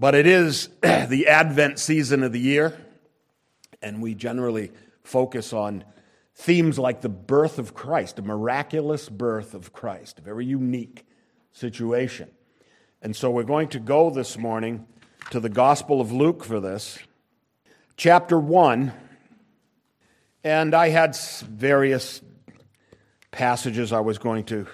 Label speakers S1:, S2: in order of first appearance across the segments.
S1: But it is the Advent season of the year, and we generally focus on themes like the birth of Christ, a miraculous birth of Christ, a very unique situation. And so we're going to go this morning to the Gospel of Luke for this, chapter 1. And I had various passages I was going to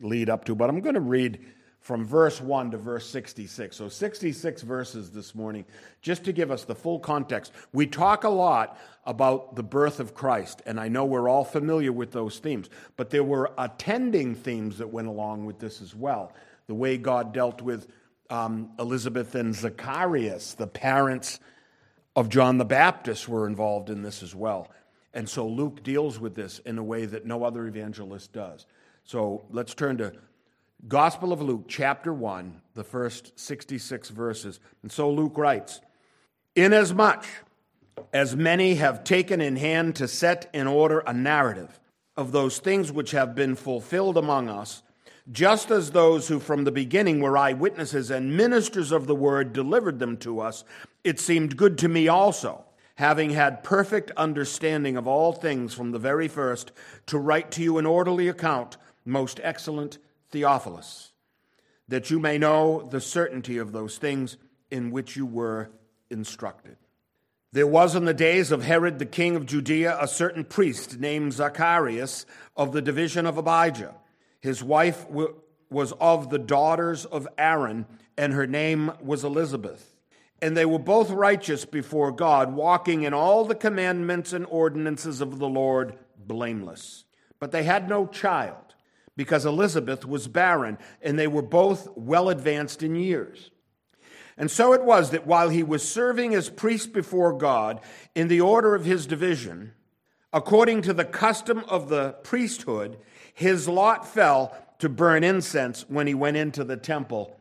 S1: lead up to, but I'm going to read from verse 1 to verse 66. So 66 verses this morning, just to give us the full context. We talk a lot about the birth of Christ, and I know we're all familiar with those themes, but there were attending themes that went along with this as well. The way God dealt with um, Elizabeth and Zacharias, the parents of John the Baptist, were involved in this as well. And so Luke deals with this in a way that no other evangelist does. So let's turn to Gospel of Luke, chapter 1, the first 66 verses. And so Luke writes Inasmuch as many have taken in hand to set in order a narrative of those things which have been fulfilled among us, just as those who from the beginning were eyewitnesses and ministers of the word delivered them to us, it seemed good to me also, having had perfect understanding of all things from the very first, to write to you an orderly account, most excellent Theophilus, that you may know the certainty of those things in which you were instructed. There was in the days of Herod the king of Judea a certain priest named Zacharias of the division of Abijah. His wife was of the daughters of Aaron, and her name was Elizabeth. And they were both righteous before God, walking in all the commandments and ordinances of the Lord blameless. But they had no child because Elizabeth was barren, and they were both well advanced in years. And so it was that while he was serving as priest before God in the order of his division, according to the custom of the priesthood, his lot fell to burn incense when he went into the temple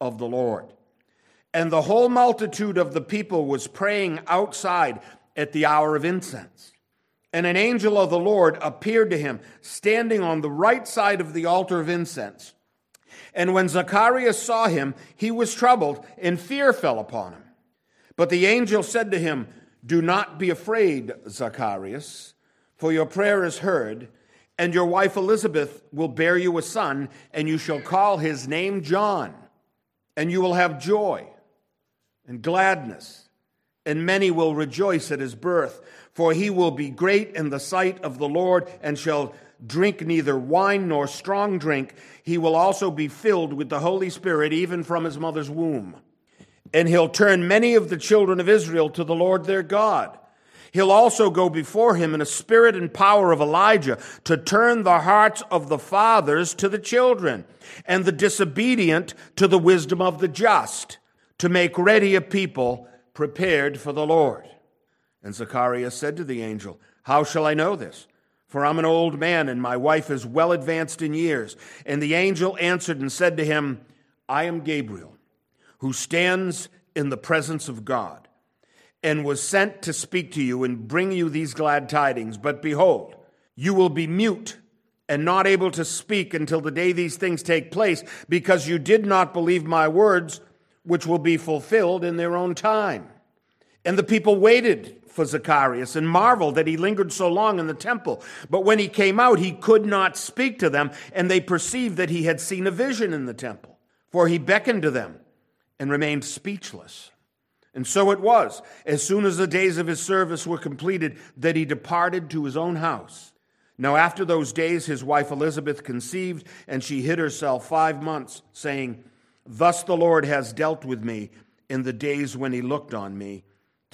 S1: of the Lord. And the whole multitude of the people was praying outside at the hour of incense. And an angel of the Lord appeared to him, standing on the right side of the altar of incense. And when Zacharias saw him, he was troubled, and fear fell upon him. But the angel said to him, Do not be afraid, Zacharias, for your prayer is heard, and your wife Elizabeth will bear you a son, and you shall call his name John. And you will have joy and gladness, and many will rejoice at his birth for he will be great in the sight of the Lord and shall drink neither wine nor strong drink. He will also be filled with the Holy Spirit even from his mother's womb. And he'll turn many of the children of Israel to the Lord their God. He'll also go before him in a spirit and power of Elijah to turn the hearts of the fathers to the children and the disobedient to the wisdom of the just to make ready a people prepared for the Lord. And Zacharias said to the angel, How shall I know this? For I'm an old man, and my wife is well advanced in years. And the angel answered and said to him, I am Gabriel, who stands in the presence of God, and was sent to speak to you and bring you these glad tidings. But behold, you will be mute and not able to speak until the day these things take place, because you did not believe my words, which will be fulfilled in their own time. And the people waited for Zacharias and marveled that he lingered so long in the temple. But when he came out, he could not speak to them, and they perceived that he had seen a vision in the temple. For he beckoned to them and remained speechless. And so it was, as soon as the days of his service were completed, that he departed to his own house. Now, after those days, his wife Elizabeth conceived, and she hid herself five months, saying, Thus the Lord has dealt with me in the days when he looked on me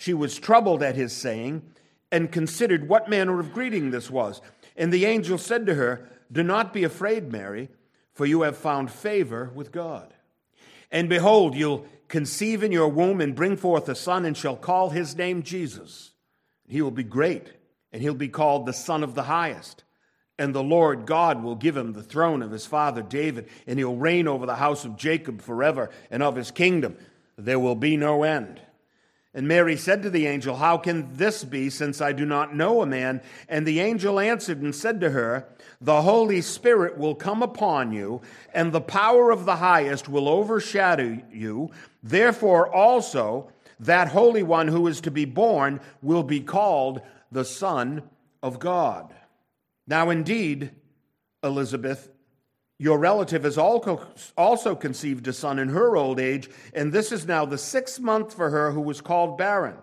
S1: she was troubled at his saying and considered what manner of greeting this was. And the angel said to her, Do not be afraid, Mary, for you have found favor with God. And behold, you'll conceive in your womb and bring forth a son, and shall call his name Jesus. He will be great, and he'll be called the Son of the Highest. And the Lord God will give him the throne of his father David, and he'll reign over the house of Jacob forever, and of his kingdom there will be no end. And Mary said to the angel, How can this be, since I do not know a man? And the angel answered and said to her, The Holy Spirit will come upon you, and the power of the highest will overshadow you. Therefore, also, that Holy One who is to be born will be called the Son of God. Now, indeed, Elizabeth your relative has also conceived a son in her old age, and this is now the sixth month for her who was called barren.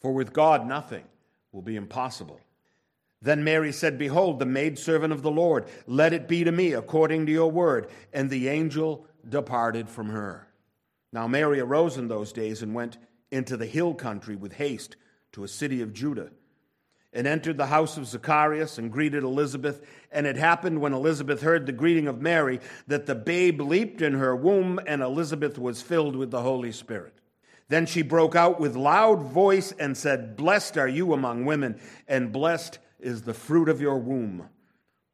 S1: For with God nothing will be impossible. Then Mary said, Behold, the maidservant of the Lord, let it be to me according to your word. And the angel departed from her. Now Mary arose in those days and went into the hill country with haste to a city of Judah and entered the house of Zacharias and greeted Elizabeth. And it happened when Elizabeth heard the greeting of Mary that the babe leaped in her womb, and Elizabeth was filled with the Holy Spirit. Then she broke out with loud voice and said, Blessed are you among women, and blessed is the fruit of your womb.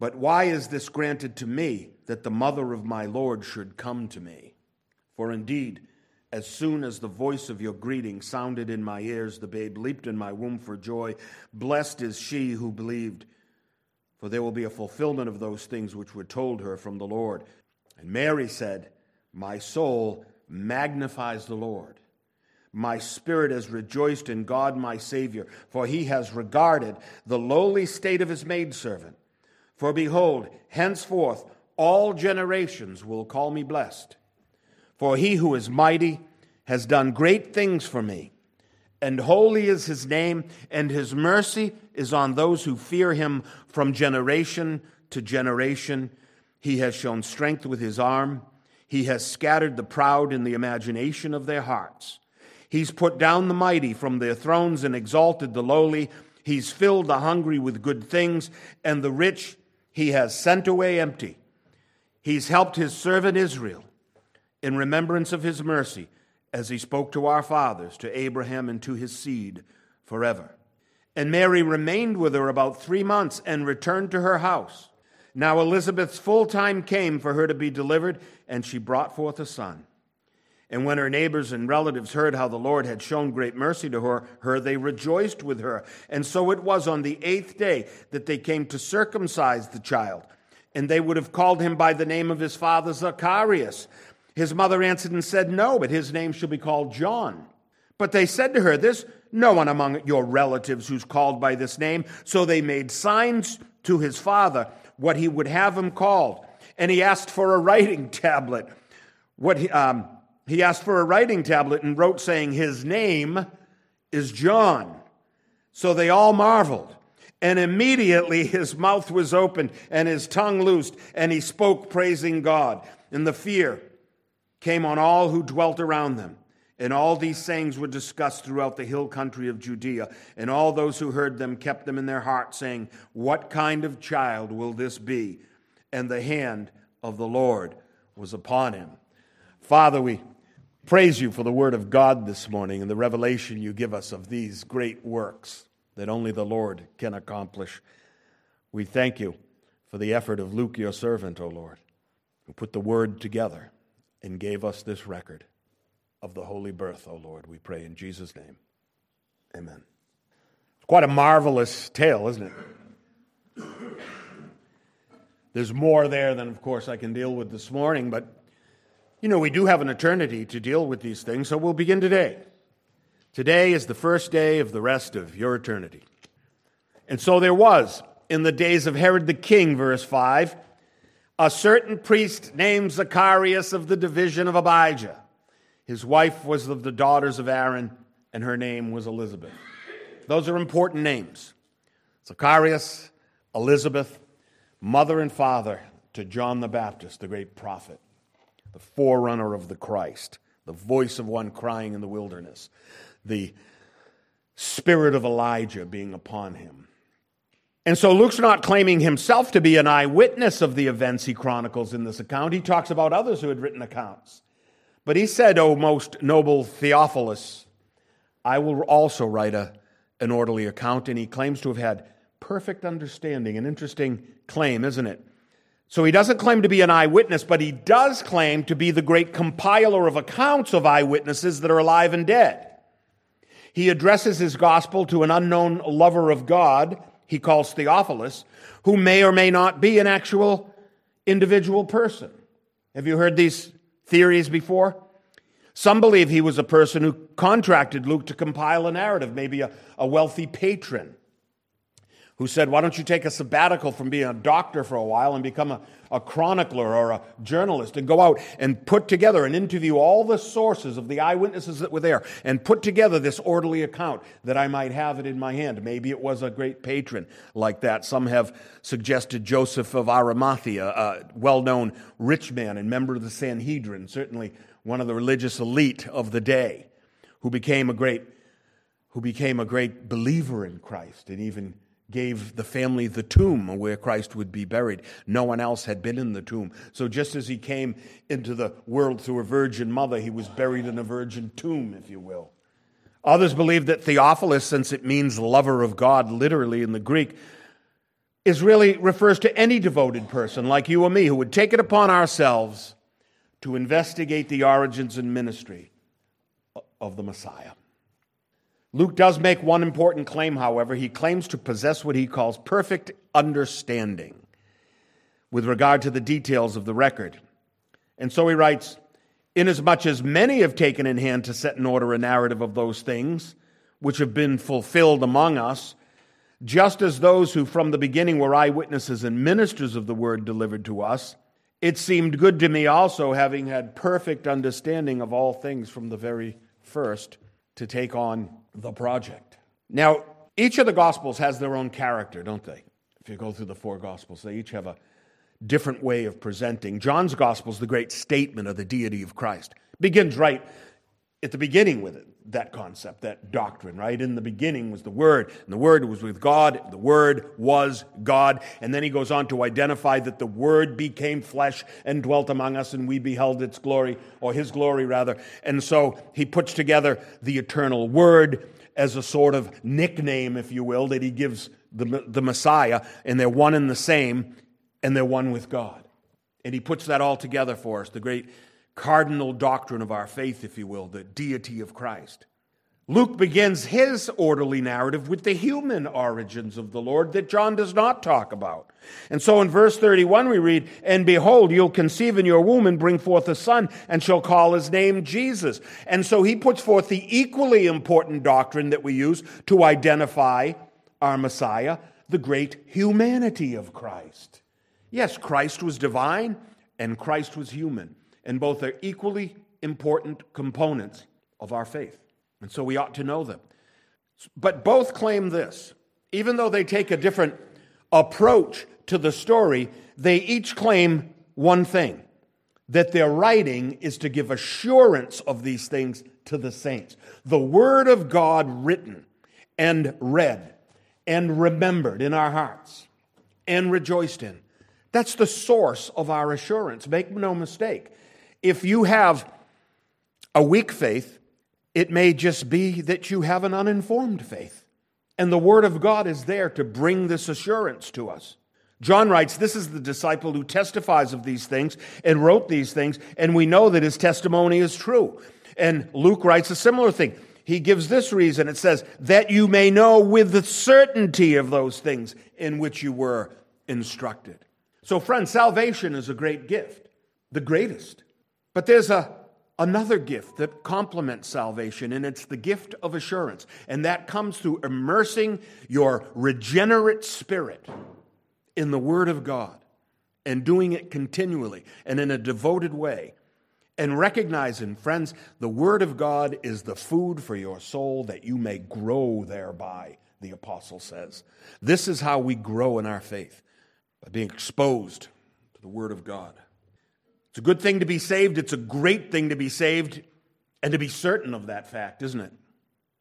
S1: But why is this granted to me, that the mother of my Lord should come to me? For indeed, as soon as the voice of your greeting sounded in my ears, the babe leaped in my womb for joy. Blessed is she who believed, for there will be a fulfillment of those things which were told her from the Lord. And Mary said, My soul magnifies the Lord. My spirit has rejoiced in God my Savior, for he has regarded the lowly state of his maidservant. For behold, henceforth all generations will call me blessed. For he who is mighty has done great things for me, and holy is his name, and his mercy is on those who fear him from generation to generation. He has shown strength with his arm. He has scattered the proud in the imagination of their hearts. He's put down the mighty from their thrones and exalted the lowly. He's filled the hungry with good things, and the rich he has sent away empty. He's helped his servant Israel in remembrance of his mercy, as he spoke to our fathers, to Abraham, and to his seed forever. And Mary remained with her about three months and returned to her house. Now Elizabeth's full time came for her to be delivered, and she brought forth a son. And when her neighbors and relatives heard how the Lord had shown great mercy to her, her, they rejoiced with her. And so it was on the eighth day that they came to circumcise the child. And they would have called him by the name of his father Zacharias. His mother answered and said, No, but his name shall be called John. But they said to her, There's no one among your relatives who's called by this name. So they made signs to his father what he would have him called. And he asked for a writing tablet. What he, um, he asked for a writing tablet and wrote, saying, His name is John. So they all marveled. And immediately his mouth was opened and his tongue loosed, and he spoke, praising God. And the fear came on all who dwelt around them. And all these sayings were discussed throughout the hill country of Judea. And all those who heard them kept them in their hearts, saying, What kind of child will this be? And the hand of the Lord was upon him. Father, we praise you for the word of God this morning and the revelation you give us of these great works that only the Lord can accomplish. We thank you for the effort of Luke, your servant, O Lord, who put the word together and gave us this record of the holy birth, O Lord. We pray in Jesus' name. Amen. It's quite a marvelous tale, isn't it? There's more there than, of course, I can deal with this morning, but you know, we do have an eternity to deal with these things, so we'll begin today. Today is the first day of the rest of your eternity. And so there was, in the days of Herod the king, verse 5, a certain priest named Zacharias of the division of Abijah. His wife was of the daughters of Aaron, and her name was Elizabeth. Those are important names Zacharias, Elizabeth, mother and father to John the Baptist, the great prophet, the forerunner of the Christ, the voice of one crying in the wilderness, the spirit of Elijah being upon him. And so Luke's not claiming himself to be an eyewitness of the events he chronicles in this account. He talks about others who had written accounts. But he said, O most noble Theophilus, I will also write a, an orderly account. And he claims to have had perfect understanding. An interesting claim, isn't it? So he doesn't claim to be an eyewitness, but he does claim to be the great compiler of accounts of eyewitnesses that are alive and dead. He addresses his gospel to an unknown lover of God, he calls Theophilus, who may or may not be an actual individual person. Have you heard these theories before? Some believe he was a person who contracted Luke to compile a narrative, maybe a, a wealthy patron who said, Why don't you take a sabbatical from being a doctor for a while and become a, a chronicler or a journalist and go out and put together and interview all the sources of the eyewitnesses that were there and put together this orderly account that I might have it in my hand? Maybe it was a great patron like that. Some have suggested Joseph of Arimathea, a well known rich man and member of the Sanhedrin, certainly one of the religious elite of the day, who became a great who became a great believer in Christ and even gave the family the tomb where Christ would be buried. No one else had been in the tomb. So just as he came into the world through a virgin mother, he was buried in a virgin tomb, if you will. Others believe that Theophilus, since it means lover of God literally in the Greek, is really refers to any devoted person like you or me who would take it upon ourselves to investigate the origins and ministry of the Messiah. Luke does make one important claim, however. He claims to possess what he calls perfect understanding with regard to the details of the record. And so he writes, Inasmuch as many have taken in hand to set in order a narrative of those things which have been fulfilled among us, just as those who from the beginning were eyewitnesses and ministers of the word delivered to us, it seemed good to me also, having had perfect understanding of all things from the very first, to take on the project. Now, each of the Gospels has their own character, don't they? If you go through the four Gospels, they each have a different way of presenting. John's Gospel is the great statement of the deity of Christ. begins right at the beginning with it, that concept, that doctrine, right? In the beginning was the Word, and the Word was with God, the Word was God. And then he goes on to identify that the Word became flesh and dwelt among us, and we beheld its glory, or his glory rather. And so he puts together the eternal Word as a sort of nickname, if you will, that he gives the, the Messiah, and they're one and the same, and they're one with God. And he puts that all together for us, the great cardinal doctrine of our faith, if you will, the deity of Christ. Luke begins his orderly narrative with the human origins of the Lord that John does not talk about. And so in verse 31 we read, And behold, you'll conceive in your womb and bring forth a son, and shall call his name Jesus. And so he puts forth the equally important doctrine that we use to identify our Messiah, the great humanity of Christ. Yes, Christ was divine and Christ was human and both are equally important components of our faith. And so we ought to know them. But both claim this. Even though they take a different approach to the story, they each claim one thing that their writing is to give assurance of these things to the saints. The Word of God written and read and remembered in our hearts and rejoiced in. That's the source of our assurance. Make no mistake. If you have a weak faith, it may just be that you have an uninformed faith. And the Word of God is there to bring this assurance to us. John writes, This is the disciple who testifies of these things and wrote these things, and we know that his testimony is true. And Luke writes a similar thing. He gives this reason it says, That you may know with the certainty of those things in which you were instructed. So, friends, salvation is a great gift, the greatest. But there's a, another gift that complements salvation, and it's the gift of assurance. And that comes through immersing your regenerate spirit in the Word of God and doing it continually and in a devoted way. And recognizing, friends, the Word of God is the food for your soul that you may grow thereby, the apostle says. This is how we grow in our faith by being exposed to the Word of God. It's a good thing to be saved. It's a great thing to be saved and to be certain of that fact, isn't it?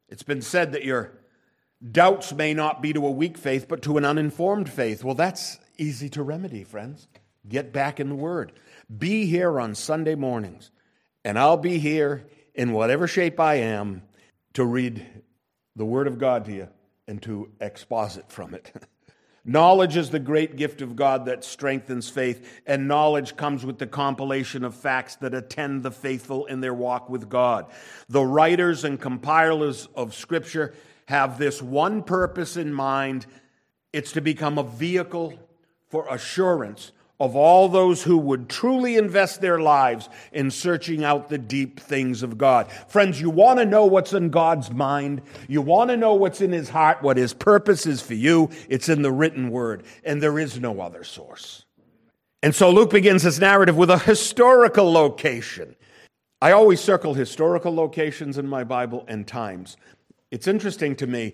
S1: It's been said that your doubts may not be to a weak faith, but to an uninformed faith. Well, that's easy to remedy, friends. Get back in the Word. Be here on Sunday mornings and I'll be here in whatever shape I am to read the Word of God to you and to exposit from it. Knowledge is the great gift of God that strengthens faith, and knowledge comes with the compilation of facts that attend the faithful in their walk with God. The writers and compilers of Scripture have this one purpose in mind it's to become a vehicle for assurance of all those who would truly invest their lives in searching out the deep things of God. Friends, you want to know what's in God's mind. You want to know what's in his heart, what his purpose is for you. It's in the written word, and there is no other source. And so Luke begins his narrative with a historical location. I always circle historical locations in my Bible and times. It's interesting to me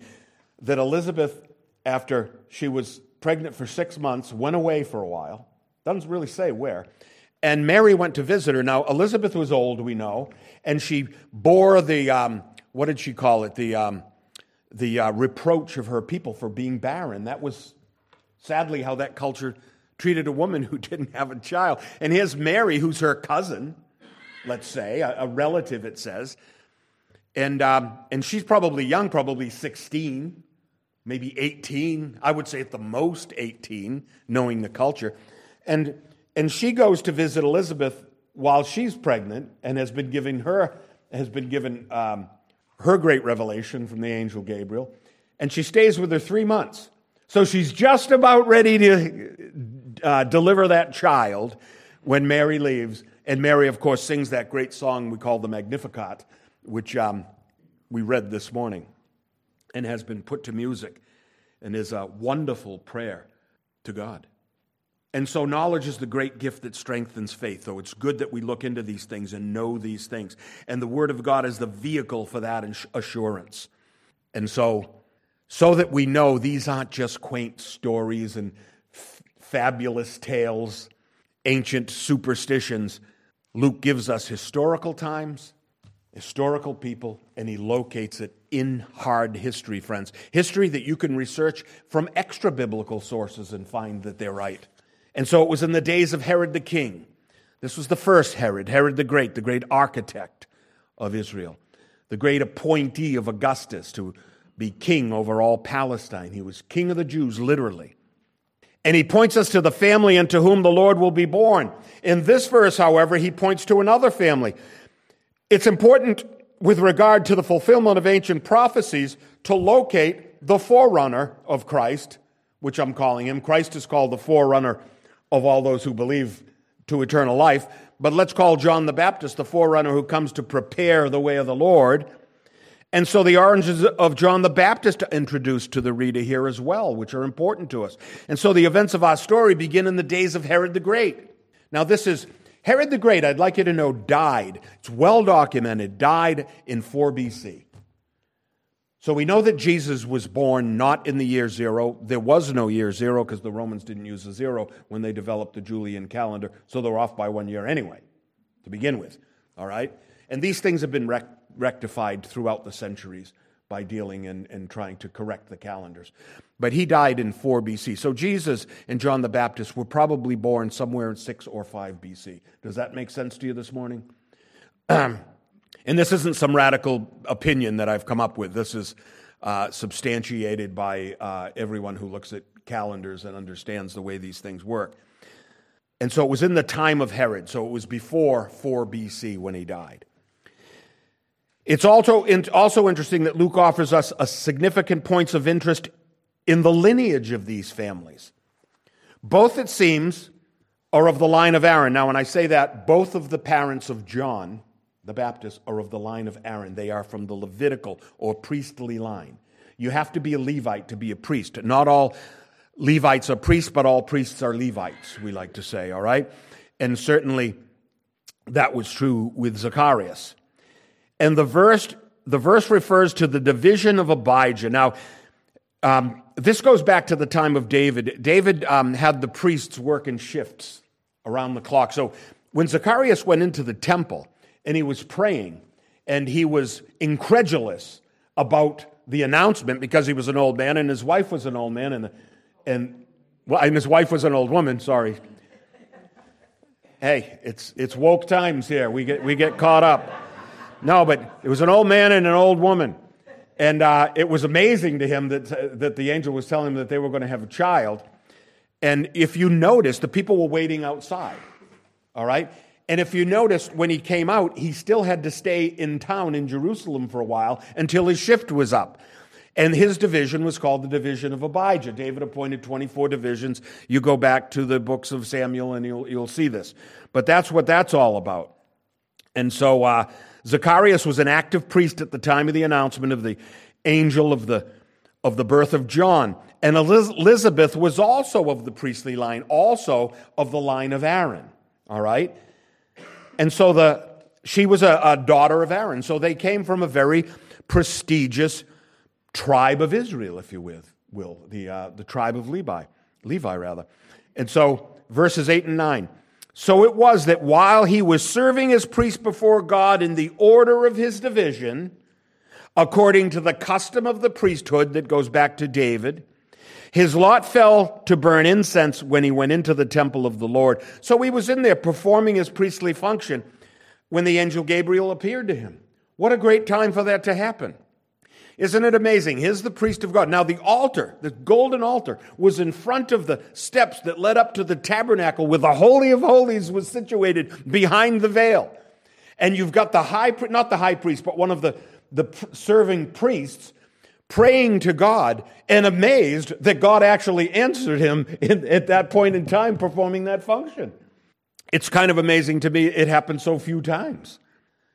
S1: that Elizabeth, after she was pregnant for six months, went away for a while doesn't really say where. And Mary went to visit her. Now, Elizabeth was old, we know, and she bore the, um, what did she call it? The, um, the uh, reproach of her people for being barren. That was sadly how that culture treated a woman who didn't have a child. And here's Mary, who's her cousin, let's say, a, a relative, it says. And, um, and she's probably young, probably 16, maybe 18. I would say at the most 18, knowing the culture. And, and she goes to visit Elizabeth while she's pregnant and has been given her, has been given um, her great revelation from the angel Gabriel. And she stays with her three months. So she's just about ready to uh, deliver that child when Mary leaves. And Mary, of course, sings that great song we call the Magnificat, which um, we read this morning and has been put to music and is a wonderful prayer to God. And so, knowledge is the great gift that strengthens faith. So, it's good that we look into these things and know these things. And the Word of God is the vehicle for that assurance. And so, so that we know these aren't just quaint stories and f- fabulous tales, ancient superstitions, Luke gives us historical times, historical people, and he locates it in hard history, friends. History that you can research from extra biblical sources and find that they're right. And so it was in the days of Herod the king. This was the first Herod, Herod the Great, the great architect of Israel, the great appointee of Augustus to be king over all Palestine. He was king of the Jews, literally. And he points us to the family unto whom the Lord will be born. In this verse, however, he points to another family. It's important with regard to the fulfillment of ancient prophecies to locate the forerunner of Christ, which I'm calling him. Christ is called the forerunner of all those who believe to eternal life. But let's call John the Baptist the forerunner who comes to prepare the way of the Lord. And so the oranges of John the Baptist are introduced to the reader here as well, which are important to us. And so the events of our story begin in the days of Herod the Great. Now, this is Herod the Great, I'd like you to know, died. It's well documented, died in 4 BC. So we know that Jesus was born not in the year zero. There was no year zero because the Romans didn't use a zero when they developed the Julian calendar. So they're off by one year anyway, to begin with. All right? And these things have been rec- rectified throughout the centuries by dealing and, and trying to correct the calendars. But he died in 4 BC. So Jesus and John the Baptist were probably born somewhere in 6 or 5 BC. Does that make sense to you this morning? And this isn't some radical opinion that I've come up with. This is uh, substantiated by uh, everyone who looks at calendars and understands the way these things work. And so it was in the time of Herod, so it was before 4 BC when he died. It's also, also interesting that Luke offers us a significant points of interest in the lineage of these families. Both, it seems, are of the line of Aaron. Now, when I say that, both of the parents of John the Baptists, are of the line of Aaron. They are from the Levitical or priestly line. You have to be a Levite to be a priest. Not all Levites are priests, but all priests are Levites, we like to say, all right? And certainly that was true with Zacharias. And the verse, the verse refers to the division of Abijah. Now, um, this goes back to the time of David. David um, had the priests work in shifts around the clock. So when Zacharias went into the temple, and he was praying and he was incredulous about the announcement because he was an old man and his wife was an old man and, and, well, and his wife was an old woman, sorry. Hey, it's, it's woke times here. We get, we get caught up. No, but it was an old man and an old woman. And uh, it was amazing to him that, that the angel was telling him that they were going to have a child. And if you notice, the people were waiting outside. All right? And if you noticed, when he came out, he still had to stay in town in Jerusalem for a while until his shift was up. And his division was called the division of Abijah. David appointed 24 divisions. You go back to the books of Samuel and you'll, you'll see this. But that's what that's all about. And so uh, Zacharias was an active priest at the time of the announcement of the angel of the, of the birth of John. And Elizabeth was also of the priestly line, also of the line of Aaron. All right? And so the, she was a, a daughter of Aaron. So they came from a very prestigious tribe of Israel, if you will, the, uh, the tribe of Levi, Levi rather. And so, verses 8 and 9. So it was that while he was serving as priest before God in the order of his division, according to the custom of the priesthood that goes back to David, his lot fell to burn incense when he went into the temple of the Lord. So he was in there performing his priestly function when the angel Gabriel appeared to him. What a great time for that to happen. Isn't it amazing? Here's the priest of God. Now, the altar, the golden altar, was in front of the steps that led up to the tabernacle, where the Holy of Holies was situated behind the veil. And you've got the high, not the high priest, but one of the, the serving priests praying to God and amazed that God actually answered him in, at that point in time performing that function. It's kind of amazing to me it happened so few times.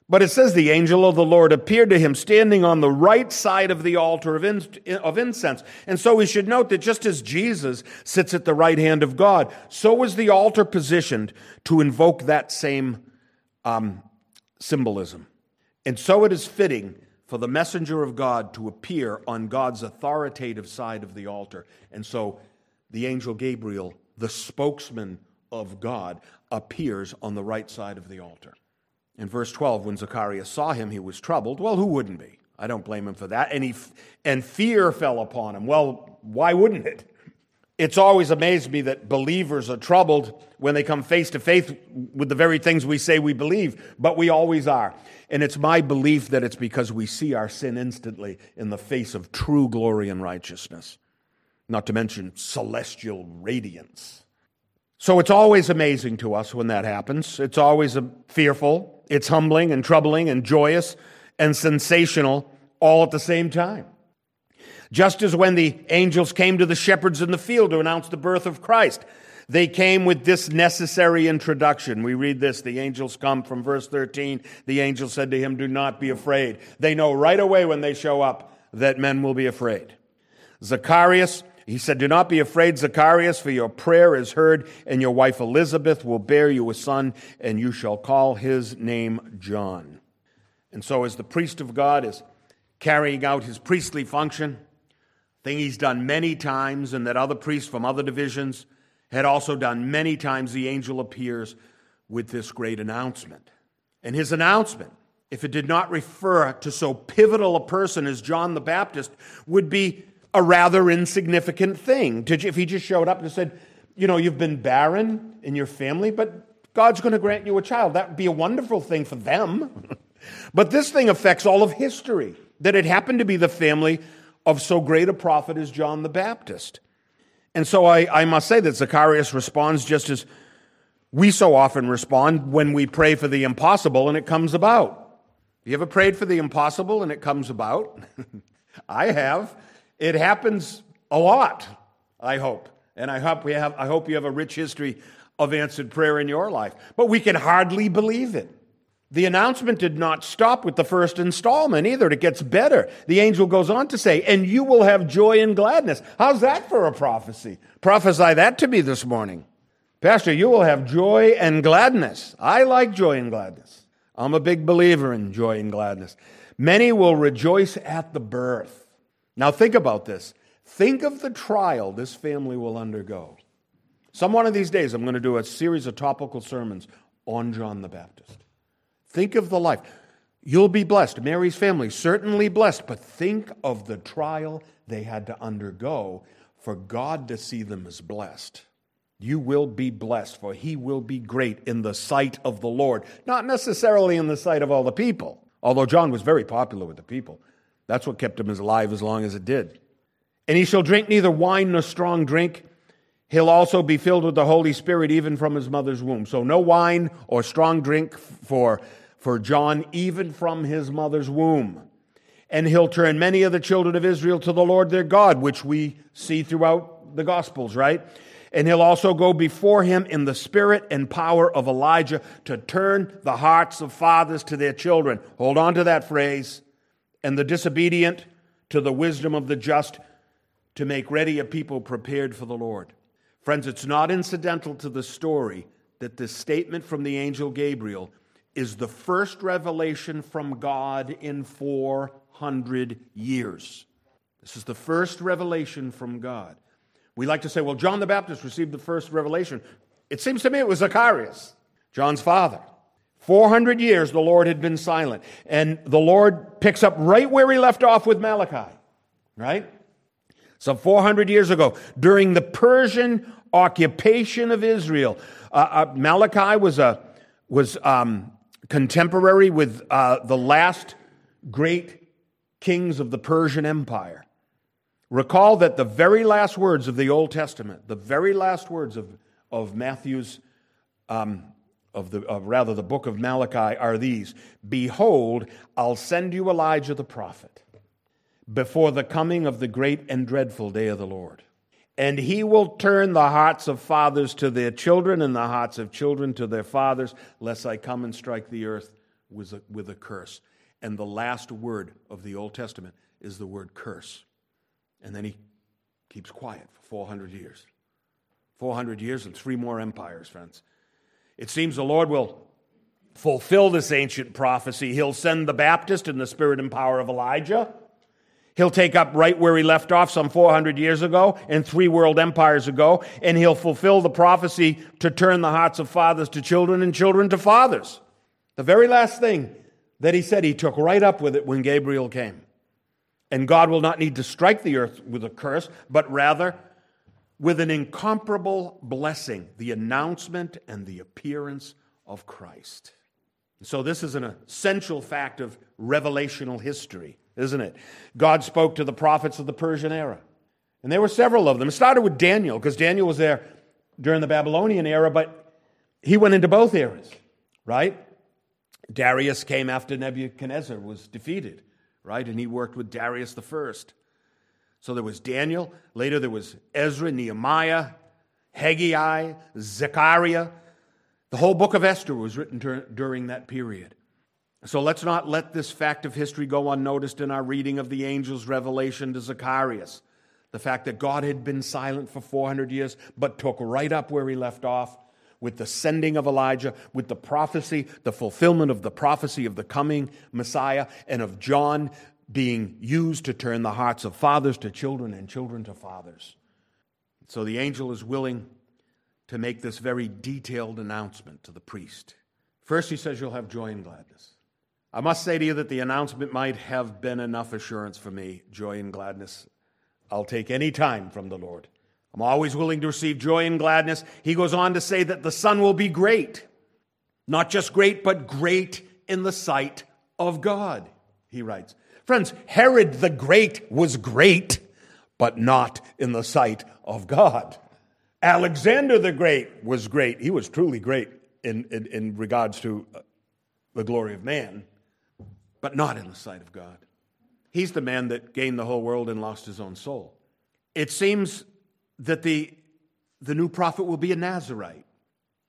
S1: But it says the angel of the Lord appeared to him standing on the right side of the altar of, in, of incense. And so we should note that just as Jesus sits at the right hand of God, so was the altar positioned to invoke that same um, symbolism. And so it is fitting for the messenger of God to appear on God's authoritative side of the altar. And so the angel Gabriel, the spokesman of God, appears on the right side of the altar. In verse 12, when Zacharias saw him, he was troubled. Well, who wouldn't be? I don't blame him for that. And, he, and fear fell upon him. Well, why wouldn't it? It's always amazed me that believers are troubled when they come face to face with the very things we say we believe, but we always are. And it's my belief that it's because we see our sin instantly in the face of true glory and righteousness, not to mention celestial radiance. So it's always amazing to us when that happens. It's always uh, fearful. It's humbling and troubling and joyous and sensational all at the same time. Just as when the angels came to the shepherds in the field to announce the birth of Christ, they came with this necessary introduction. We read this. The angels come from verse 13. The angel said to him, Do not be afraid. They know right away when they show up that men will be afraid. Zacharias he said, Do not be afraid, Zacharias, for your prayer is heard, and your wife Elizabeth will bear you a son, and you shall call his name John. And so, as the priest of God is carrying out his priestly function, thing he's done many times, and that other priests from other divisions had also done many times, the angel appears with this great announcement. And his announcement, if it did not refer to so pivotal a person as John the Baptist, would be a rather insignificant thing. If he just showed up and said, you know, you've been barren in your family, but God's going to grant you a child. That would be a wonderful thing for them. but this thing affects all of history, that it happened to be the family of so great a prophet as John the Baptist. And so I, I must say that Zacharias responds just as we so often respond when we pray for the impossible and it comes about. You ever prayed for the impossible and it comes about? I have. It happens a lot, I hope. And I hope, we have, I hope you have a rich history of answered prayer in your life. But we can hardly believe it. The announcement did not stop with the first installment either. It gets better. The angel goes on to say, and you will have joy and gladness. How's that for a prophecy? Prophesy that to me this morning. Pastor, you will have joy and gladness. I like joy and gladness. I'm a big believer in joy and gladness. Many will rejoice at the birth. Now, think about this. Think of the trial this family will undergo. Some one of these days, I'm going to do a series of topical sermons on John the Baptist. Think of the life. You'll be blessed. Mary's family, certainly blessed, but think of the trial they had to undergo for God to see them as blessed. You will be blessed, for he will be great in the sight of the Lord, not necessarily in the sight of all the people, although John was very popular with the people. That's what kept him alive as long as it did. And he shall drink neither wine nor strong drink. He'll also be filled with the Holy Spirit even from his mother's womb. So no wine or strong drink for, for John, even from his mother's womb. And he'll turn many of the children of Israel to the Lord their God, which we see throughout the Gospels, right? And he'll also go before him in the spirit and power of Elijah to turn the hearts of fathers to their children. Hold on to that phrase. And the disobedient to the wisdom of the just to make ready a people prepared for the Lord. Friends, it's not incidental to the story that this statement from the angel Gabriel is the first revelation from God in 400 years. This is the first revelation from God. We like to say, well, John the Baptist received the first revelation. It seems to me it was Zacharias, John's father. 400 years the Lord had been silent. And the Lord picks up right where he left off with Malachi, right? So 400 years ago, during the Persian occupation of Israel, uh, uh, Malachi was, a, was um, contemporary with uh, the last great kings of the Persian Empire. Recall that the very last words of the Old Testament, the very last words of, of Matthew's, um, of the, of rather the book of Malachi are these Behold, I'll send you Elijah the prophet before the coming of the great and dreadful day of the Lord. And he will turn the hearts of fathers to their children and the hearts of children to their fathers, lest I come and strike the earth with a, with a curse. And the last word of the Old Testament is the word curse. And then he keeps quiet for 400 years. 400 years and three more empires, friends. It seems the Lord will fulfill this ancient prophecy. He'll send the Baptist in the spirit and power of Elijah. He'll take up right where he left off some 400 years ago and three world empires ago, and he'll fulfill the prophecy to turn the hearts of fathers to children and children to fathers. The very last thing that he said, he took right up with it when Gabriel came. And God will not need to strike the earth with a curse, but rather with an incomparable blessing the announcement and the appearance of Christ. So, this is an essential fact of revelational history, isn't it? God spoke to the prophets of the Persian era. And there were several of them. It started with Daniel, because Daniel was there during the Babylonian era, but he went into both eras, right? Darius came after Nebuchadnezzar was defeated right? And he worked with Darius the first. So there was Daniel. Later there was Ezra, Nehemiah, Haggai, Zechariah. The whole book of Esther was written during that period. So let's not let this fact of history go unnoticed in our reading of the angel's revelation to Zacharias. The fact that God had been silent for 400 years, but took right up where he left off with the sending of Elijah, with the prophecy, the fulfillment of the prophecy of the coming Messiah, and of John being used to turn the hearts of fathers to children and children to fathers. So the angel is willing to make this very detailed announcement to the priest. First, he says, You'll have joy and gladness. I must say to you that the announcement might have been enough assurance for me joy and gladness. I'll take any time from the Lord. I'm always willing to receive joy and gladness. He goes on to say that the Son will be great. Not just great, but great in the sight of God, he writes. Friends, Herod the Great was great, but not in the sight of God. Alexander the Great was great. He was truly great in, in, in regards to uh, the glory of man, but not in the sight of God. He's the man that gained the whole world and lost his own soul. It seems that the, the new prophet will be a Nazarite.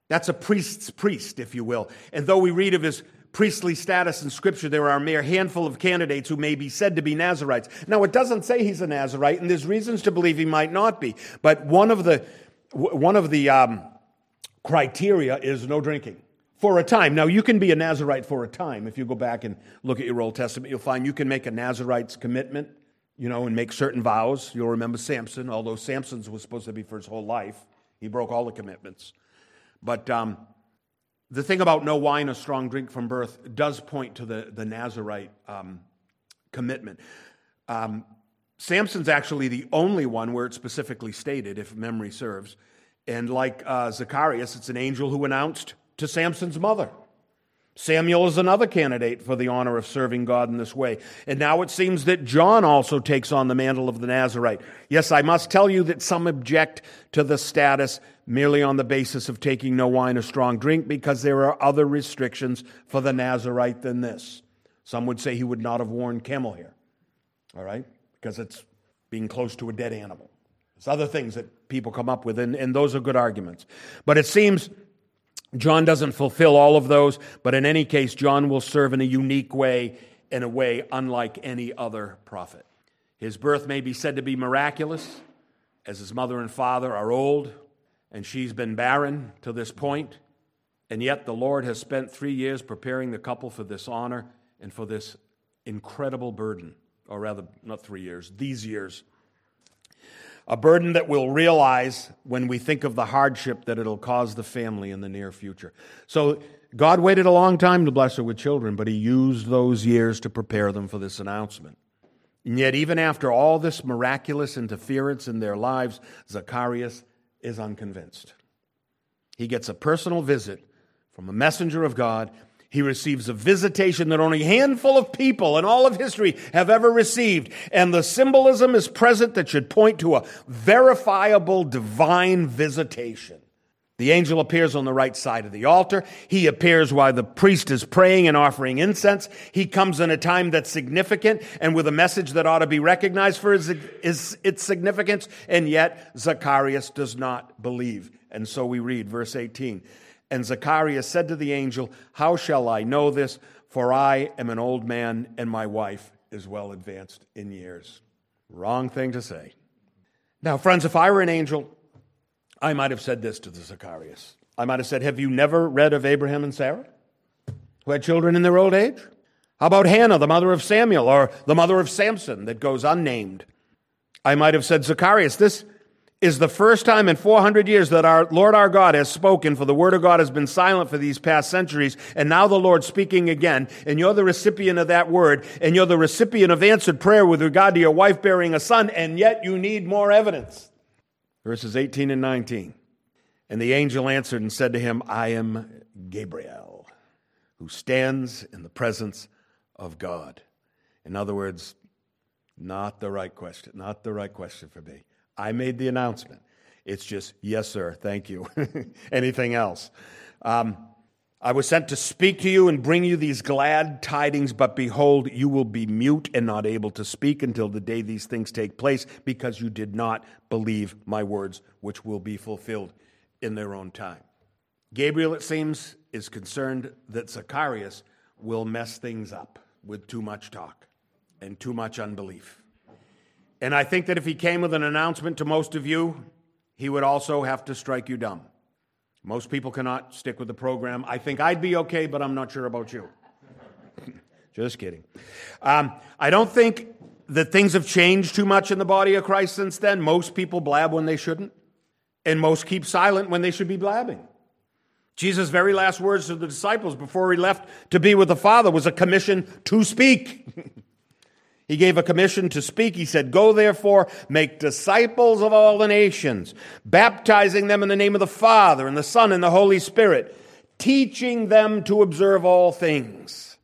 S1: That's a priest's priest, if you will. And though we read of his priestly status in Scripture, there are a mere handful of candidates who may be said to be Nazarites. Now, it doesn't say he's a Nazarite, and there's reasons to believe he might not be. But one of the, one of the um, criteria is no drinking for a time. Now, you can be a Nazarite for a time. If you go back and look at your Old Testament, you'll find you can make a Nazarite's commitment you know, and make certain vows. You'll remember Samson, although Samson's was supposed to be for his whole life. He broke all the commitments. But um, the thing about no wine or strong drink from birth does point to the, the Nazarite um, commitment. Um, Samson's actually the only one where it's specifically stated, if memory serves. And like uh, Zacharias, it's an angel who announced to Samson's mother. Samuel is another candidate for the honor of serving God in this way. And now it seems that John also takes on the mantle of the Nazarite. Yes, I must tell you that some object to the status merely on the basis of taking no wine or strong drink because there are other restrictions for the Nazarite than this. Some would say he would not have worn camel hair, all right, because it's being close to a dead animal. There's other things that people come up with, and, and those are good arguments. But it seems John doesn't fulfill all of those, but in any case, John will serve in a unique way, in a way unlike any other prophet. His birth may be said to be miraculous, as his mother and father are old, and she's been barren to this point, and yet the Lord has spent three years preparing the couple for this honor and for this incredible burden, or rather, not three years, these years a burden that we'll realize when we think of the hardship that it'll cause the family in the near future. So God waited a long time to bless her with children, but He used those years to prepare them for this announcement. And yet, even after all this miraculous interference in their lives, Zacharias is unconvinced. He gets a personal visit from a messenger of God he receives a visitation that only a handful of people in all of history have ever received. And the symbolism is present that should point to a verifiable divine visitation. The angel appears on the right side of the altar. He appears while the priest is praying and offering incense. He comes in a time that's significant and with a message that ought to be recognized for its, its significance. And yet, Zacharias does not believe. And so we read verse 18. And Zacharias said to the angel, How shall I know this? For I am an old man, and my wife is well advanced in years. Wrong thing to say. Now, friends, if I were an angel, I might have said this to the Zacharias. I might have said, Have you never read of Abraham and Sarah, who had children in their old age? How about Hannah, the mother of Samuel, or the mother of Samson, that goes unnamed? I might have said, Zacharias, this is the first time in 400 years that our Lord our God has spoken, for the word of God has been silent for these past centuries, and now the Lord's speaking again, and you're the recipient of that word, and you're the recipient of answered prayer with regard to your wife bearing a son, and yet you need more evidence. Verses 18 and 19. And the angel answered and said to him, I am Gabriel, who stands in the presence of God. In other words, not the right question, not the right question for me. I made the announcement. It's just, yes, sir, thank you. Anything else? Um, I was sent to speak to you and bring you these glad tidings, but behold, you will be mute and not able to speak until the day these things take place, because you did not believe my words, which will be fulfilled in their own time. Gabriel, it seems, is concerned that Zacharias will mess things up with too much talk and too much unbelief. And I think that if he came with an announcement to most of you, he would also have to strike you dumb. Most people cannot stick with the program. I think I'd be okay, but I'm not sure about you. Just kidding. Um, I don't think that things have changed too much in the body of Christ since then. Most people blab when they shouldn't, and most keep silent when they should be blabbing. Jesus' very last words to the disciples before he left to be with the Father was a commission to speak. He gave a commission to speak. He said, Go therefore, make disciples of all the nations, baptizing them in the name of the Father and the Son and the Holy Spirit, teaching them to observe all things.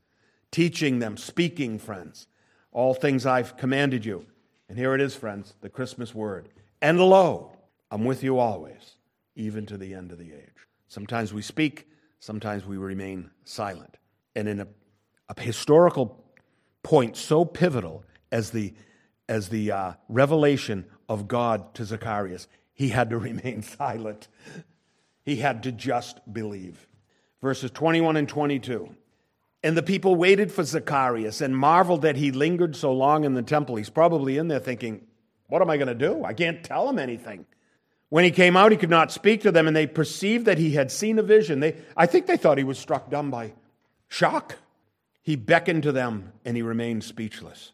S1: Teaching them, speaking, friends, all things I've commanded you. And here it is, friends, the Christmas word. And lo, I'm with you always, even to the end of the age. Sometimes we speak, sometimes we remain silent. And in a, a historical point so pivotal as the, as the uh, revelation of God to Zacharias, he had to remain silent. He had to just believe. Verses 21 and 22. And the people waited for Zacharias and marveled that he lingered so long in the temple. He's probably in there thinking, What am I going to do? I can't tell him anything. When he came out, he could not speak to them, and they perceived that he had seen a vision. They, I think they thought he was struck dumb by shock. He beckoned to them and he remained speechless.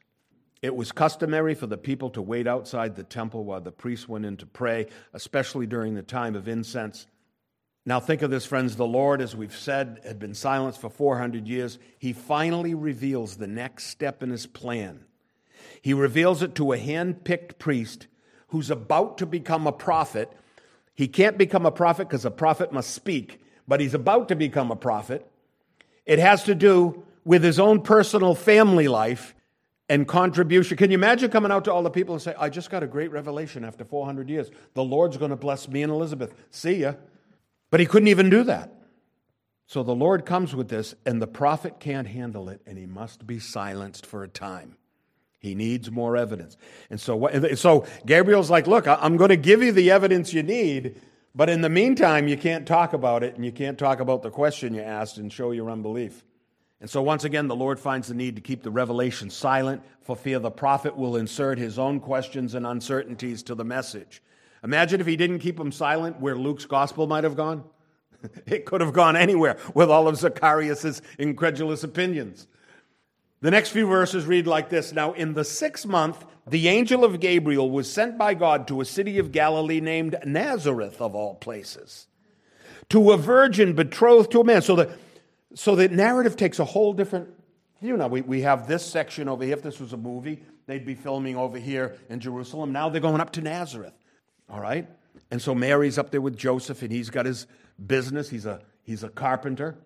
S1: It was customary for the people to wait outside the temple while the priests went in to pray, especially during the time of incense. Now, think of this, friends. The Lord, as we've said, had been silenced for 400 years. He finally reveals the next step in his plan. He reveals it to a hand picked priest who's about to become a prophet He can't become a prophet because a prophet must speak, but he's about to become a prophet. It has to do with his own personal family life and contribution. Can you imagine coming out to all the people and say, I just got a great revelation after 400 years. The Lord's going to bless me and Elizabeth. See ya. But he couldn't even do that. So the Lord comes with this, and the prophet can't handle it, and he must be silenced for a time. He needs more evidence. And so, what, so Gabriel's like, Look, I'm going to give you the evidence you need, but in the meantime, you can't talk about it, and you can't talk about the question you asked and show your unbelief. And so, once again, the Lord finds the need to keep the revelation silent for fear the prophet will insert his own questions and uncertainties to the message. Imagine if he didn't keep them silent, where Luke's gospel might have gone. It could have gone anywhere with all of Zacharias' incredulous opinions. The next few verses read like this Now, in the sixth month, the angel of Gabriel was sent by God to a city of Galilee named Nazareth, of all places, to a virgin betrothed to a man. So the, so the narrative takes a whole different view now. We, we have this section over here. If this was a movie, they'd be filming over here in Jerusalem. Now they're going up to Nazareth. All right? And so Mary's up there with Joseph, and he's got his business. He's a, he's a carpenter.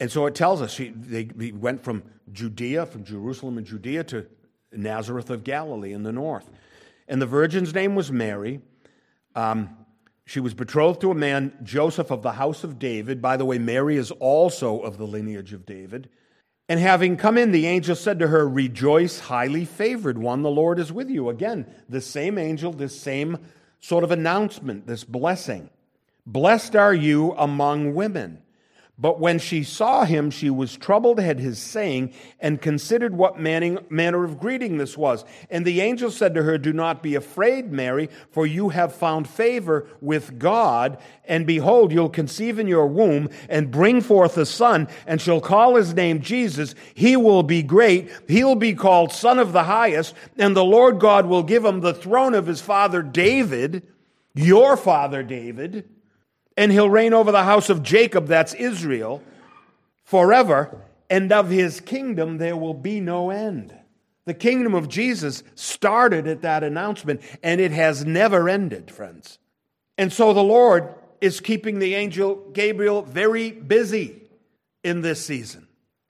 S1: And so it tells us he, they, he went from Judea, from Jerusalem and Judea to Nazareth of Galilee in the north. And the virgin's name was Mary. Um, she was betrothed to a man, Joseph of the house of David. By the way, Mary is also of the lineage of David. And having come in, the angel said to her, Rejoice, highly favored one, the Lord is with you. Again, the same angel, this same sort of announcement, this blessing. Blessed are you among women. But when she saw him, she was troubled at his saying and considered what manner of greeting this was. And the angel said to her, Do not be afraid, Mary, for you have found favor with God. And behold, you'll conceive in your womb and bring forth a son, and shall call his name Jesus. He will be great. He'll be called Son of the Highest. And the Lord God will give him the throne of his father David, your father David and he'll reign over the house of Jacob, that's Israel, forever, and of his kingdom there will be no end. The kingdom of Jesus started at that announcement, and it has never ended, friends. And so the Lord is keeping the angel Gabriel very busy in this season.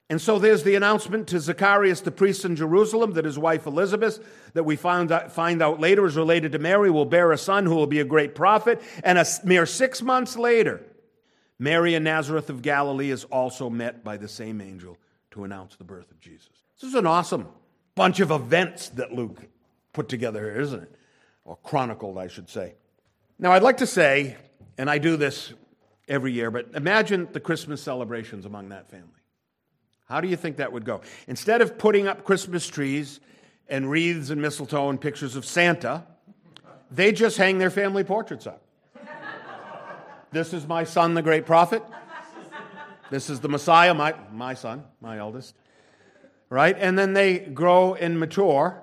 S1: And so there's the announcement to Zacharias, the priest in Jerusalem, that his wife Elizabeth, that we find out, find out later is related to Mary, will bear a son who will be a great prophet. And a mere six months later, Mary in Nazareth of Galilee is also met by the same angel to announce the birth of Jesus. This is an awesome bunch of events that Luke put together here, isn't it? Or chronicled, I should say. Now, I'd like to say, and I do this every year, but imagine the Christmas celebrations among that family. How do you think that would go? Instead of putting up Christmas trees and wreaths and mistletoe and pictures of Santa, they just hang their family portraits up. This is my son, the great prophet. This is the Messiah, my, my son, my eldest. Right? And then they grow and mature.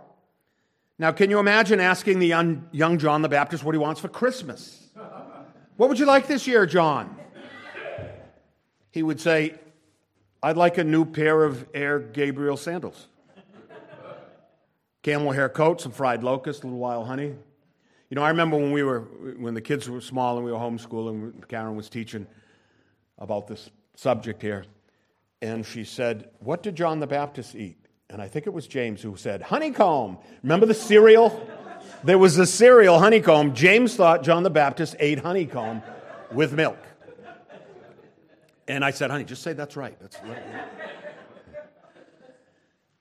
S1: Now, can you imagine asking the young, young John the Baptist what he wants for Christmas? What would you like this year, John? He would say, I'd like a new pair of Air Gabriel sandals. Camel hair coat, some fried locust, a little wild honey. You know, I remember when we were when the kids were small and we were homeschooling, Karen was teaching about this subject here, and she said, "What did John the Baptist eat?" And I think it was James who said, "Honeycomb." Remember the cereal? There was a cereal honeycomb. James thought John the Baptist ate honeycomb with milk. And I said, honey, just say that's right. That's right.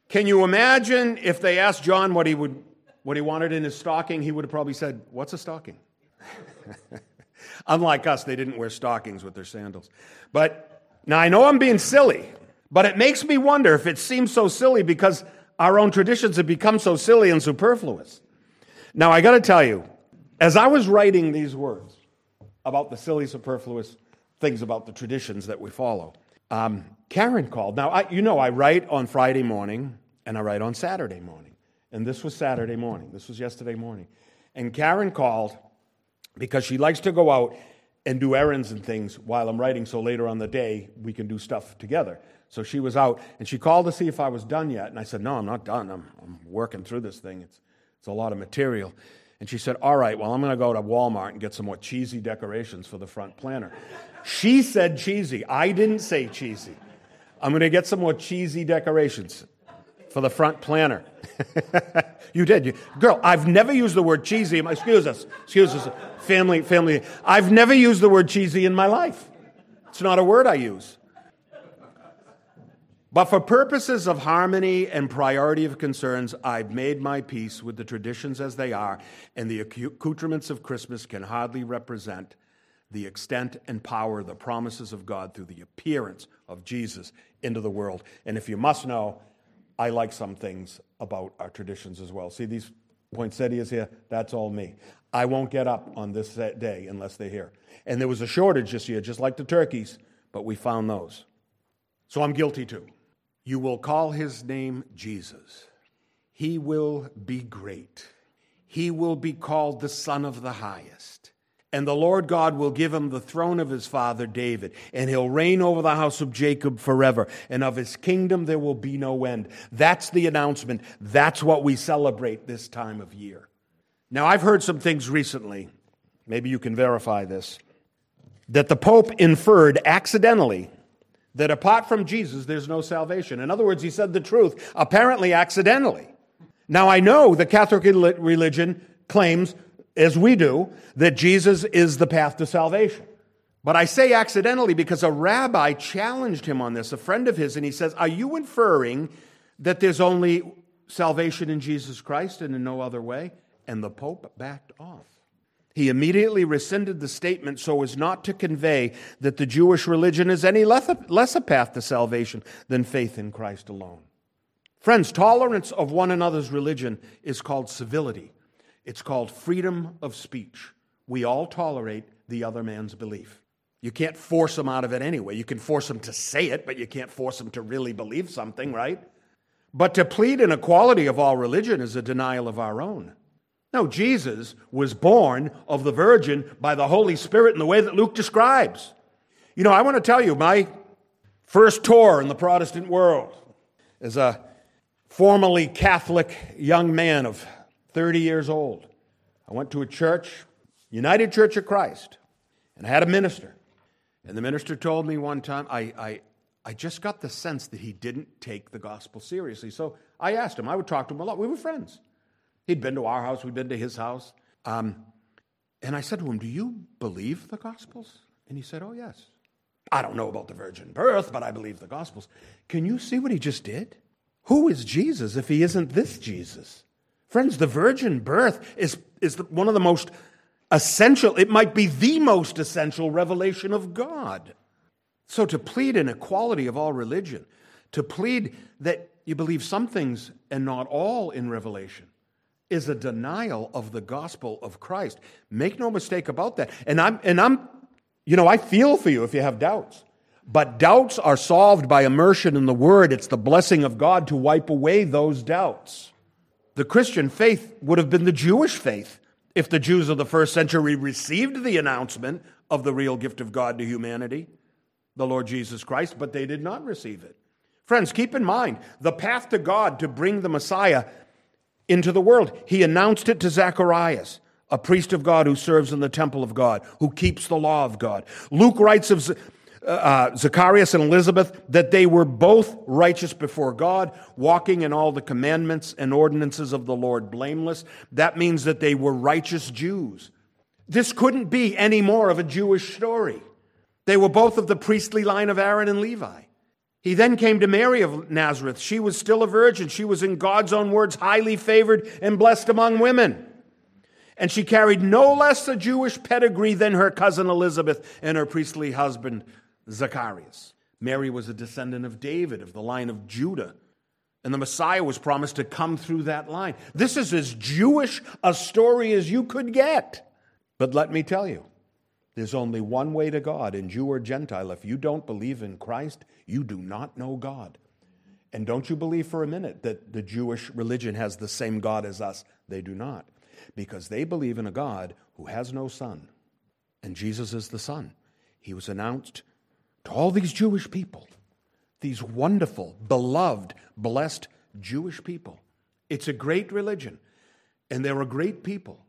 S1: Can you imagine if they asked John what he would what he wanted in his stocking, he would have probably said, What's a stocking? Unlike us, they didn't wear stockings with their sandals. But now I know I'm being silly, but it makes me wonder if it seems so silly because our own traditions have become so silly and superfluous. Now I got to tell you, as I was writing these words about the silly, superfluous, things about the traditions that we follow. Um, Karen called. Now, I, you know, I write on Friday morning and I write on Saturday morning. And this was Saturday morning. This was yesterday morning. And Karen called because she likes to go out and do errands and things while I'm writing, so later on the day we can do stuff together. So she was out and she called to see if I was done yet. And I said, No, I'm not done. I'm, I'm working through this thing. It's, it's a lot of material. And she said, All right, well, I'm going to go to Walmart and get some more cheesy decorations for the front planter. She said cheesy. I didn't say cheesy. I'm going to get some more cheesy decorations for the front planter. you did. You, girl, I've never used the word cheesy. Excuse us. Excuse us. Family, family. I've never used the word cheesy in my life. It's not a word I use. But for purposes of harmony and priority of concerns, I've made my peace with the traditions as they are, and the accoutrements of Christmas can hardly represent the extent and power of the promises of God through the appearance of Jesus into the world. And if you must know, I like some things about our traditions as well. See these poinsettias here? That's all me. I won't get up on this day unless they're here. And there was a shortage this year, just like the turkeys, but we found those. So I'm guilty too. You will call his name Jesus. He will be great. He will be called the Son of the Highest. And the Lord God will give him the throne of his father David, and he'll reign over the house of Jacob forever, and of his kingdom there will be no end. That's the announcement. That's what we celebrate this time of year. Now, I've heard some things recently, maybe you can verify this, that the Pope inferred accidentally that apart from Jesus, there's no salvation. In other words, he said the truth, apparently accidentally. Now, I know the Catholic religion claims, as we do, that Jesus is the path to salvation. But I say accidentally because a rabbi challenged him on this, a friend of his, and he says, Are you inferring that there's only salvation in Jesus Christ and in no other way? And the Pope backed off. He immediately rescinded the statement so as not to convey that the Jewish religion is any less a path to salvation than faith in Christ alone. Friends, tolerance of one another's religion is called civility. It's called freedom of speech. We all tolerate the other man's belief. You can't force them out of it anyway. You can force them to say it, but you can't force them to really believe something, right? But to plead an equality of all religion is a denial of our own. No, Jesus was born of the Virgin by the Holy Spirit in the way that Luke describes. You know, I want to tell you, my first tour in the Protestant world as a formerly Catholic young man of 30 years old. I went to a church, United Church of Christ, and I had a minister. And the minister told me one time, I, I, I just got the sense that he didn't take the gospel seriously. So I asked him, I would talk to him a lot. We were friends. He'd been to our house, we'd been to his house. Um, and I said to him, Do you believe the Gospels? And he said, Oh, yes. I don't know about the virgin birth, but I believe the Gospels. Can you see what he just did? Who is Jesus if he isn't this Jesus? Friends, the virgin birth is, is one of the most essential, it might be the most essential revelation of God. So to plead an equality of all religion, to plead that you believe some things and not all in Revelation, is a denial of the gospel of Christ. Make no mistake about that. And I'm, and I'm, you know, I feel for you if you have doubts. But doubts are solved by immersion in the Word. It's the blessing of God to wipe away those doubts. The Christian faith would have been the Jewish faith if the Jews of the first century received the announcement of the real gift of God to humanity, the Lord Jesus Christ, but they did not receive it. Friends, keep in mind the path to God to bring the Messiah into the world. He announced it to Zacharias, a priest of God who serves in the temple of God, who keeps the law of God. Luke writes of uh, uh, Zacharias and Elizabeth that they were both righteous before God, walking in all the commandments and ordinances of the Lord blameless. That means that they were righteous Jews. This couldn't be any more of a Jewish story. They were both of the priestly line of Aaron and Levi. He then came to Mary of Nazareth. She was still a virgin. She was, in God's own words, highly favored and blessed among women. And she carried no less a Jewish pedigree than her cousin Elizabeth and her priestly husband Zacharias. Mary was a descendant of David, of the line of Judah. And the Messiah was promised to come through that line. This is as Jewish a story as you could get. But let me tell you, there's only one way to God, and Jew or Gentile. If you don't believe in Christ, you do not know God. And don't you believe for a minute that the Jewish religion has the same God as us. They do not, because they believe in a God who has no son. And Jesus is the Son. He was announced to all these Jewish people, these wonderful, beloved, blessed Jewish people. It's a great religion, and they're a great people.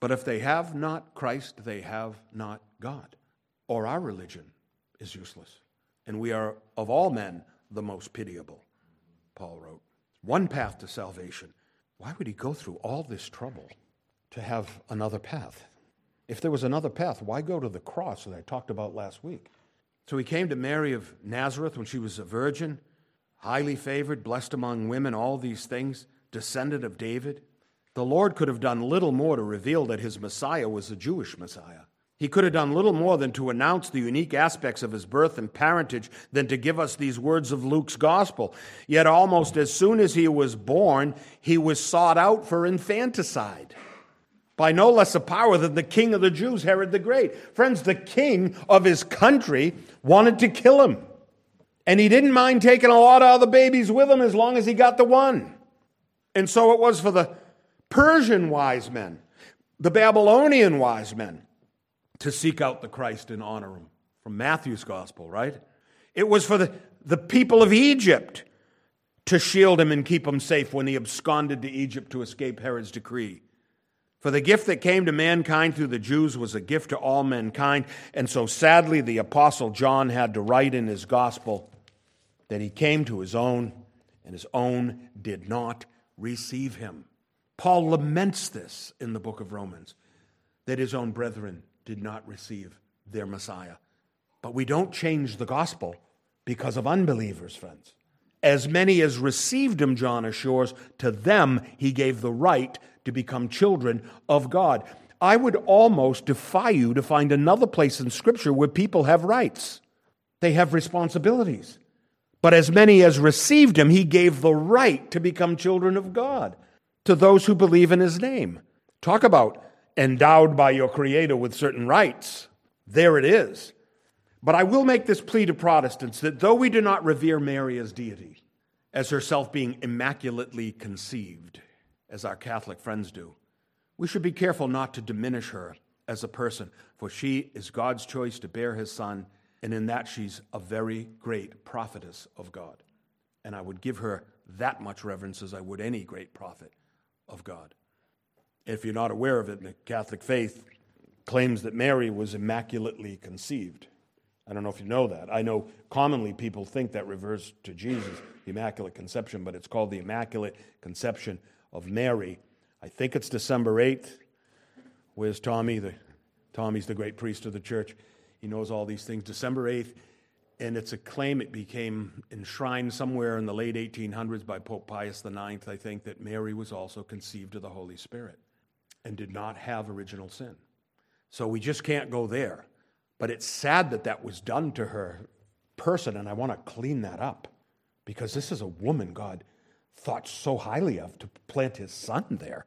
S1: But if they have not Christ, they have not God, or our religion is useless. And we are, of all men, the most pitiable, Paul wrote. One path to salvation. Why would he go through all this trouble to have another path? If there was another path, why go to the cross that I talked about last week? So he came to Mary of Nazareth when she was a virgin, highly favored, blessed among women, all these things, descendant of David. The Lord could have done little more to reveal that his Messiah was a Jewish Messiah. He could have done little more than to announce the unique aspects of his birth and parentage than to give us these words of Luke's gospel. Yet, almost as soon as he was born, he was sought out for infanticide by no less a power than the king of the Jews, Herod the Great. Friends, the king of his country wanted to kill him. And he didn't mind taking a lot of other babies with him as long as he got the one. And so it was for the Persian wise men, the Babylonian wise men, to seek out the Christ and honor him. From Matthew's gospel, right? It was for the, the people of Egypt to shield him and keep him safe when he absconded to Egypt to escape Herod's decree. For the gift that came to mankind through the Jews was a gift to all mankind. And so sadly, the Apostle John had to write in his gospel that he came to his own, and his own did not receive him. Paul laments this in the book of Romans that his own brethren did not receive their Messiah. But we don't change the gospel because of unbelievers, friends. As many as received him, John assures, to them he gave the right to become children of God. I would almost defy you to find another place in Scripture where people have rights, they have responsibilities. But as many as received him, he gave the right to become children of God to those who believe in his name. Talk about endowed by your Creator with certain rights. There it is. But I will make this plea to Protestants that though we do not revere Mary as deity, as herself being immaculately conceived, as our Catholic friends do. We should be careful not to diminish her as a person, for she is God's choice to bear his son, and in that she's a very great prophetess of God. And I would give her that much reverence as I would any great prophet of God. If you're not aware of it, the Catholic faith claims that Mary was immaculately conceived. I don't know if you know that. I know commonly people think that refers to Jesus, the Immaculate Conception, but it's called the Immaculate Conception of Mary. I think it's December 8th. Where's Tommy? The, Tommy's the great priest of the church. He knows all these things. December 8th, and it's a claim it became enshrined somewhere in the late 1800s by Pope Pius IX, I think, that Mary was also conceived of the Holy Spirit and did not have original sin. So we just can't go there. But it's sad that that was done to her person, and I want to clean that up because this is a woman God thought so highly of to plant his son there.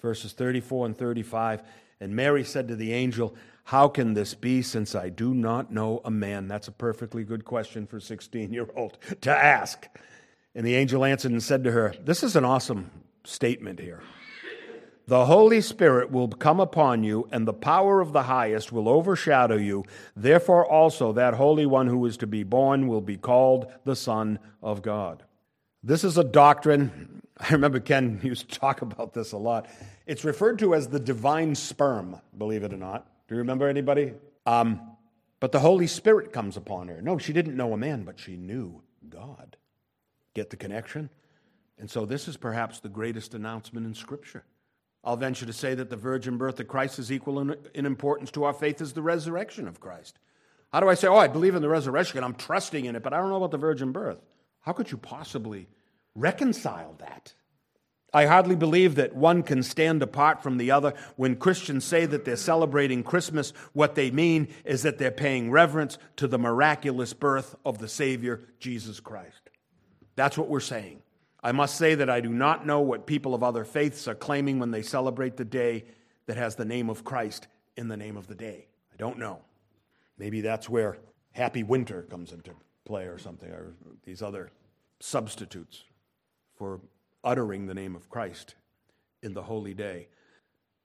S1: Verses 34 and 35. And Mary said to the angel, How can this be since I do not know a man? That's a perfectly good question for a 16 year old to ask. And the angel answered and said to her, This is an awesome statement here. The Holy Spirit will come upon you, and the power of the highest will overshadow you. Therefore, also, that Holy One who is to be born will be called the Son of God. This is a doctrine. I remember Ken used to talk about this a lot. It's referred to as the divine sperm, believe it or not. Do you remember anybody? Um, but the Holy Spirit comes upon her. No, she didn't know a man, but she knew God. Get the connection? And so this is perhaps the greatest announcement in Scripture. I'll venture to say that the virgin birth of Christ is equal in, in, importance to our faith as the resurrection of Christ. How do I say, oh, I believe in the resurrection I'm trusting in it, but I don't know about the virgin birth? How could you possibly reconcile that? I hardly believe that one can stand apart from the other. When Christians say that they're celebrating Christmas, what they mean is that they're paying reverence to the miraculous birth of the Savior, Jesus Christ. That's what we're saying. I must say that I do not know what people of other faiths are claiming when they celebrate the day that has the name of Christ in the name of the day. I don't know. Maybe that's where Happy Winter comes into play or something, or these other substitutes for uttering the name of Christ in the holy day.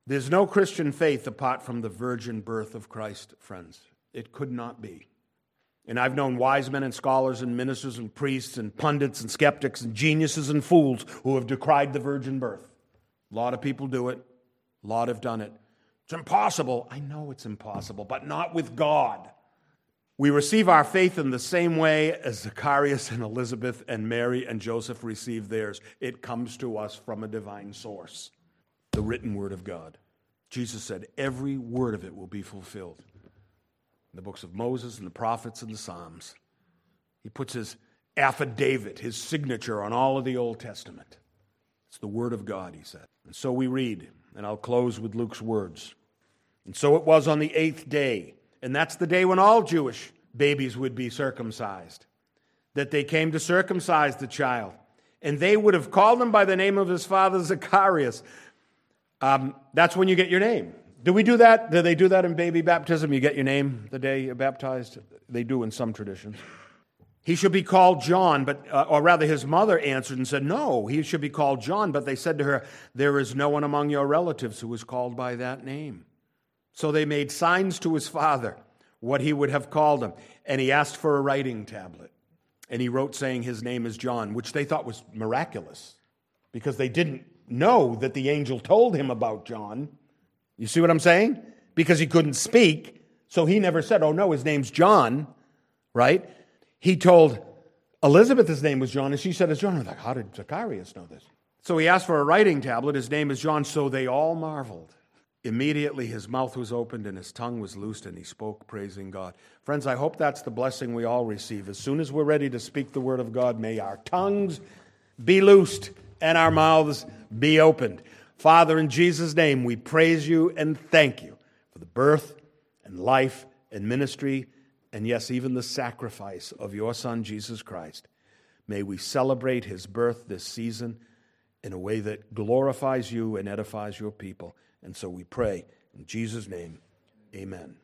S1: There's no Christian faith apart from the virgin birth of Christ, friends. It could not be. And I've known wise men and scholars and ministers and priests and pundits and skeptics and geniuses and fools who have decried the virgin birth. A lot of people do it, a lot have done it. It's impossible. I know it's impossible, but not with God. We receive our faith in the same way as Zacharias and Elizabeth and Mary and Joseph received theirs. It comes to us from a divine source, the written word of God. Jesus said, Every word of it will be fulfilled. In the books of Moses and the prophets and the Psalms, he puts his affidavit, his signature on all of the Old Testament. It's the word of God, he said. And so we read, and I'll close with Luke's words. And so it was on the eighth day, and that's the day when all Jewish babies would be circumcised, that they came to circumcise the child. And they would have called him by the name of his father Zacharias. Um, that's when you get your name. Do we do that? Do they do that in baby baptism? You get your name the day you're baptized? They do in some traditions. He should be called John, but, uh, or rather, his mother answered and said, No, he should be called John. But they said to her, There is no one among your relatives who is called by that name. So they made signs to his father what he would have called him. And he asked for a writing tablet. And he wrote, saying his name is John, which they thought was miraculous because they didn't know that the angel told him about John. You see what I'm saying? Because he couldn't speak. So he never said, Oh, no, his name's John, right? He told Elizabeth his name was John, and she said it's John. I was like, how did Zacharias know this? So he asked for a writing tablet. His name is John. So they all marveled. Immediately his mouth was opened and his tongue was loosed, and he spoke, praising God. Friends, I hope that's the blessing we all receive. As soon as we're ready to speak the word of God, may our tongues be loosed and our mouths be opened. Father, in Jesus' name, we praise you and thank you for the birth and life and ministry and yes, even the sacrifice of your Son, Jesus Christ. May we celebrate his birth this season in a way that glorifies you and edifies your people. And so we pray in Jesus' name, amen.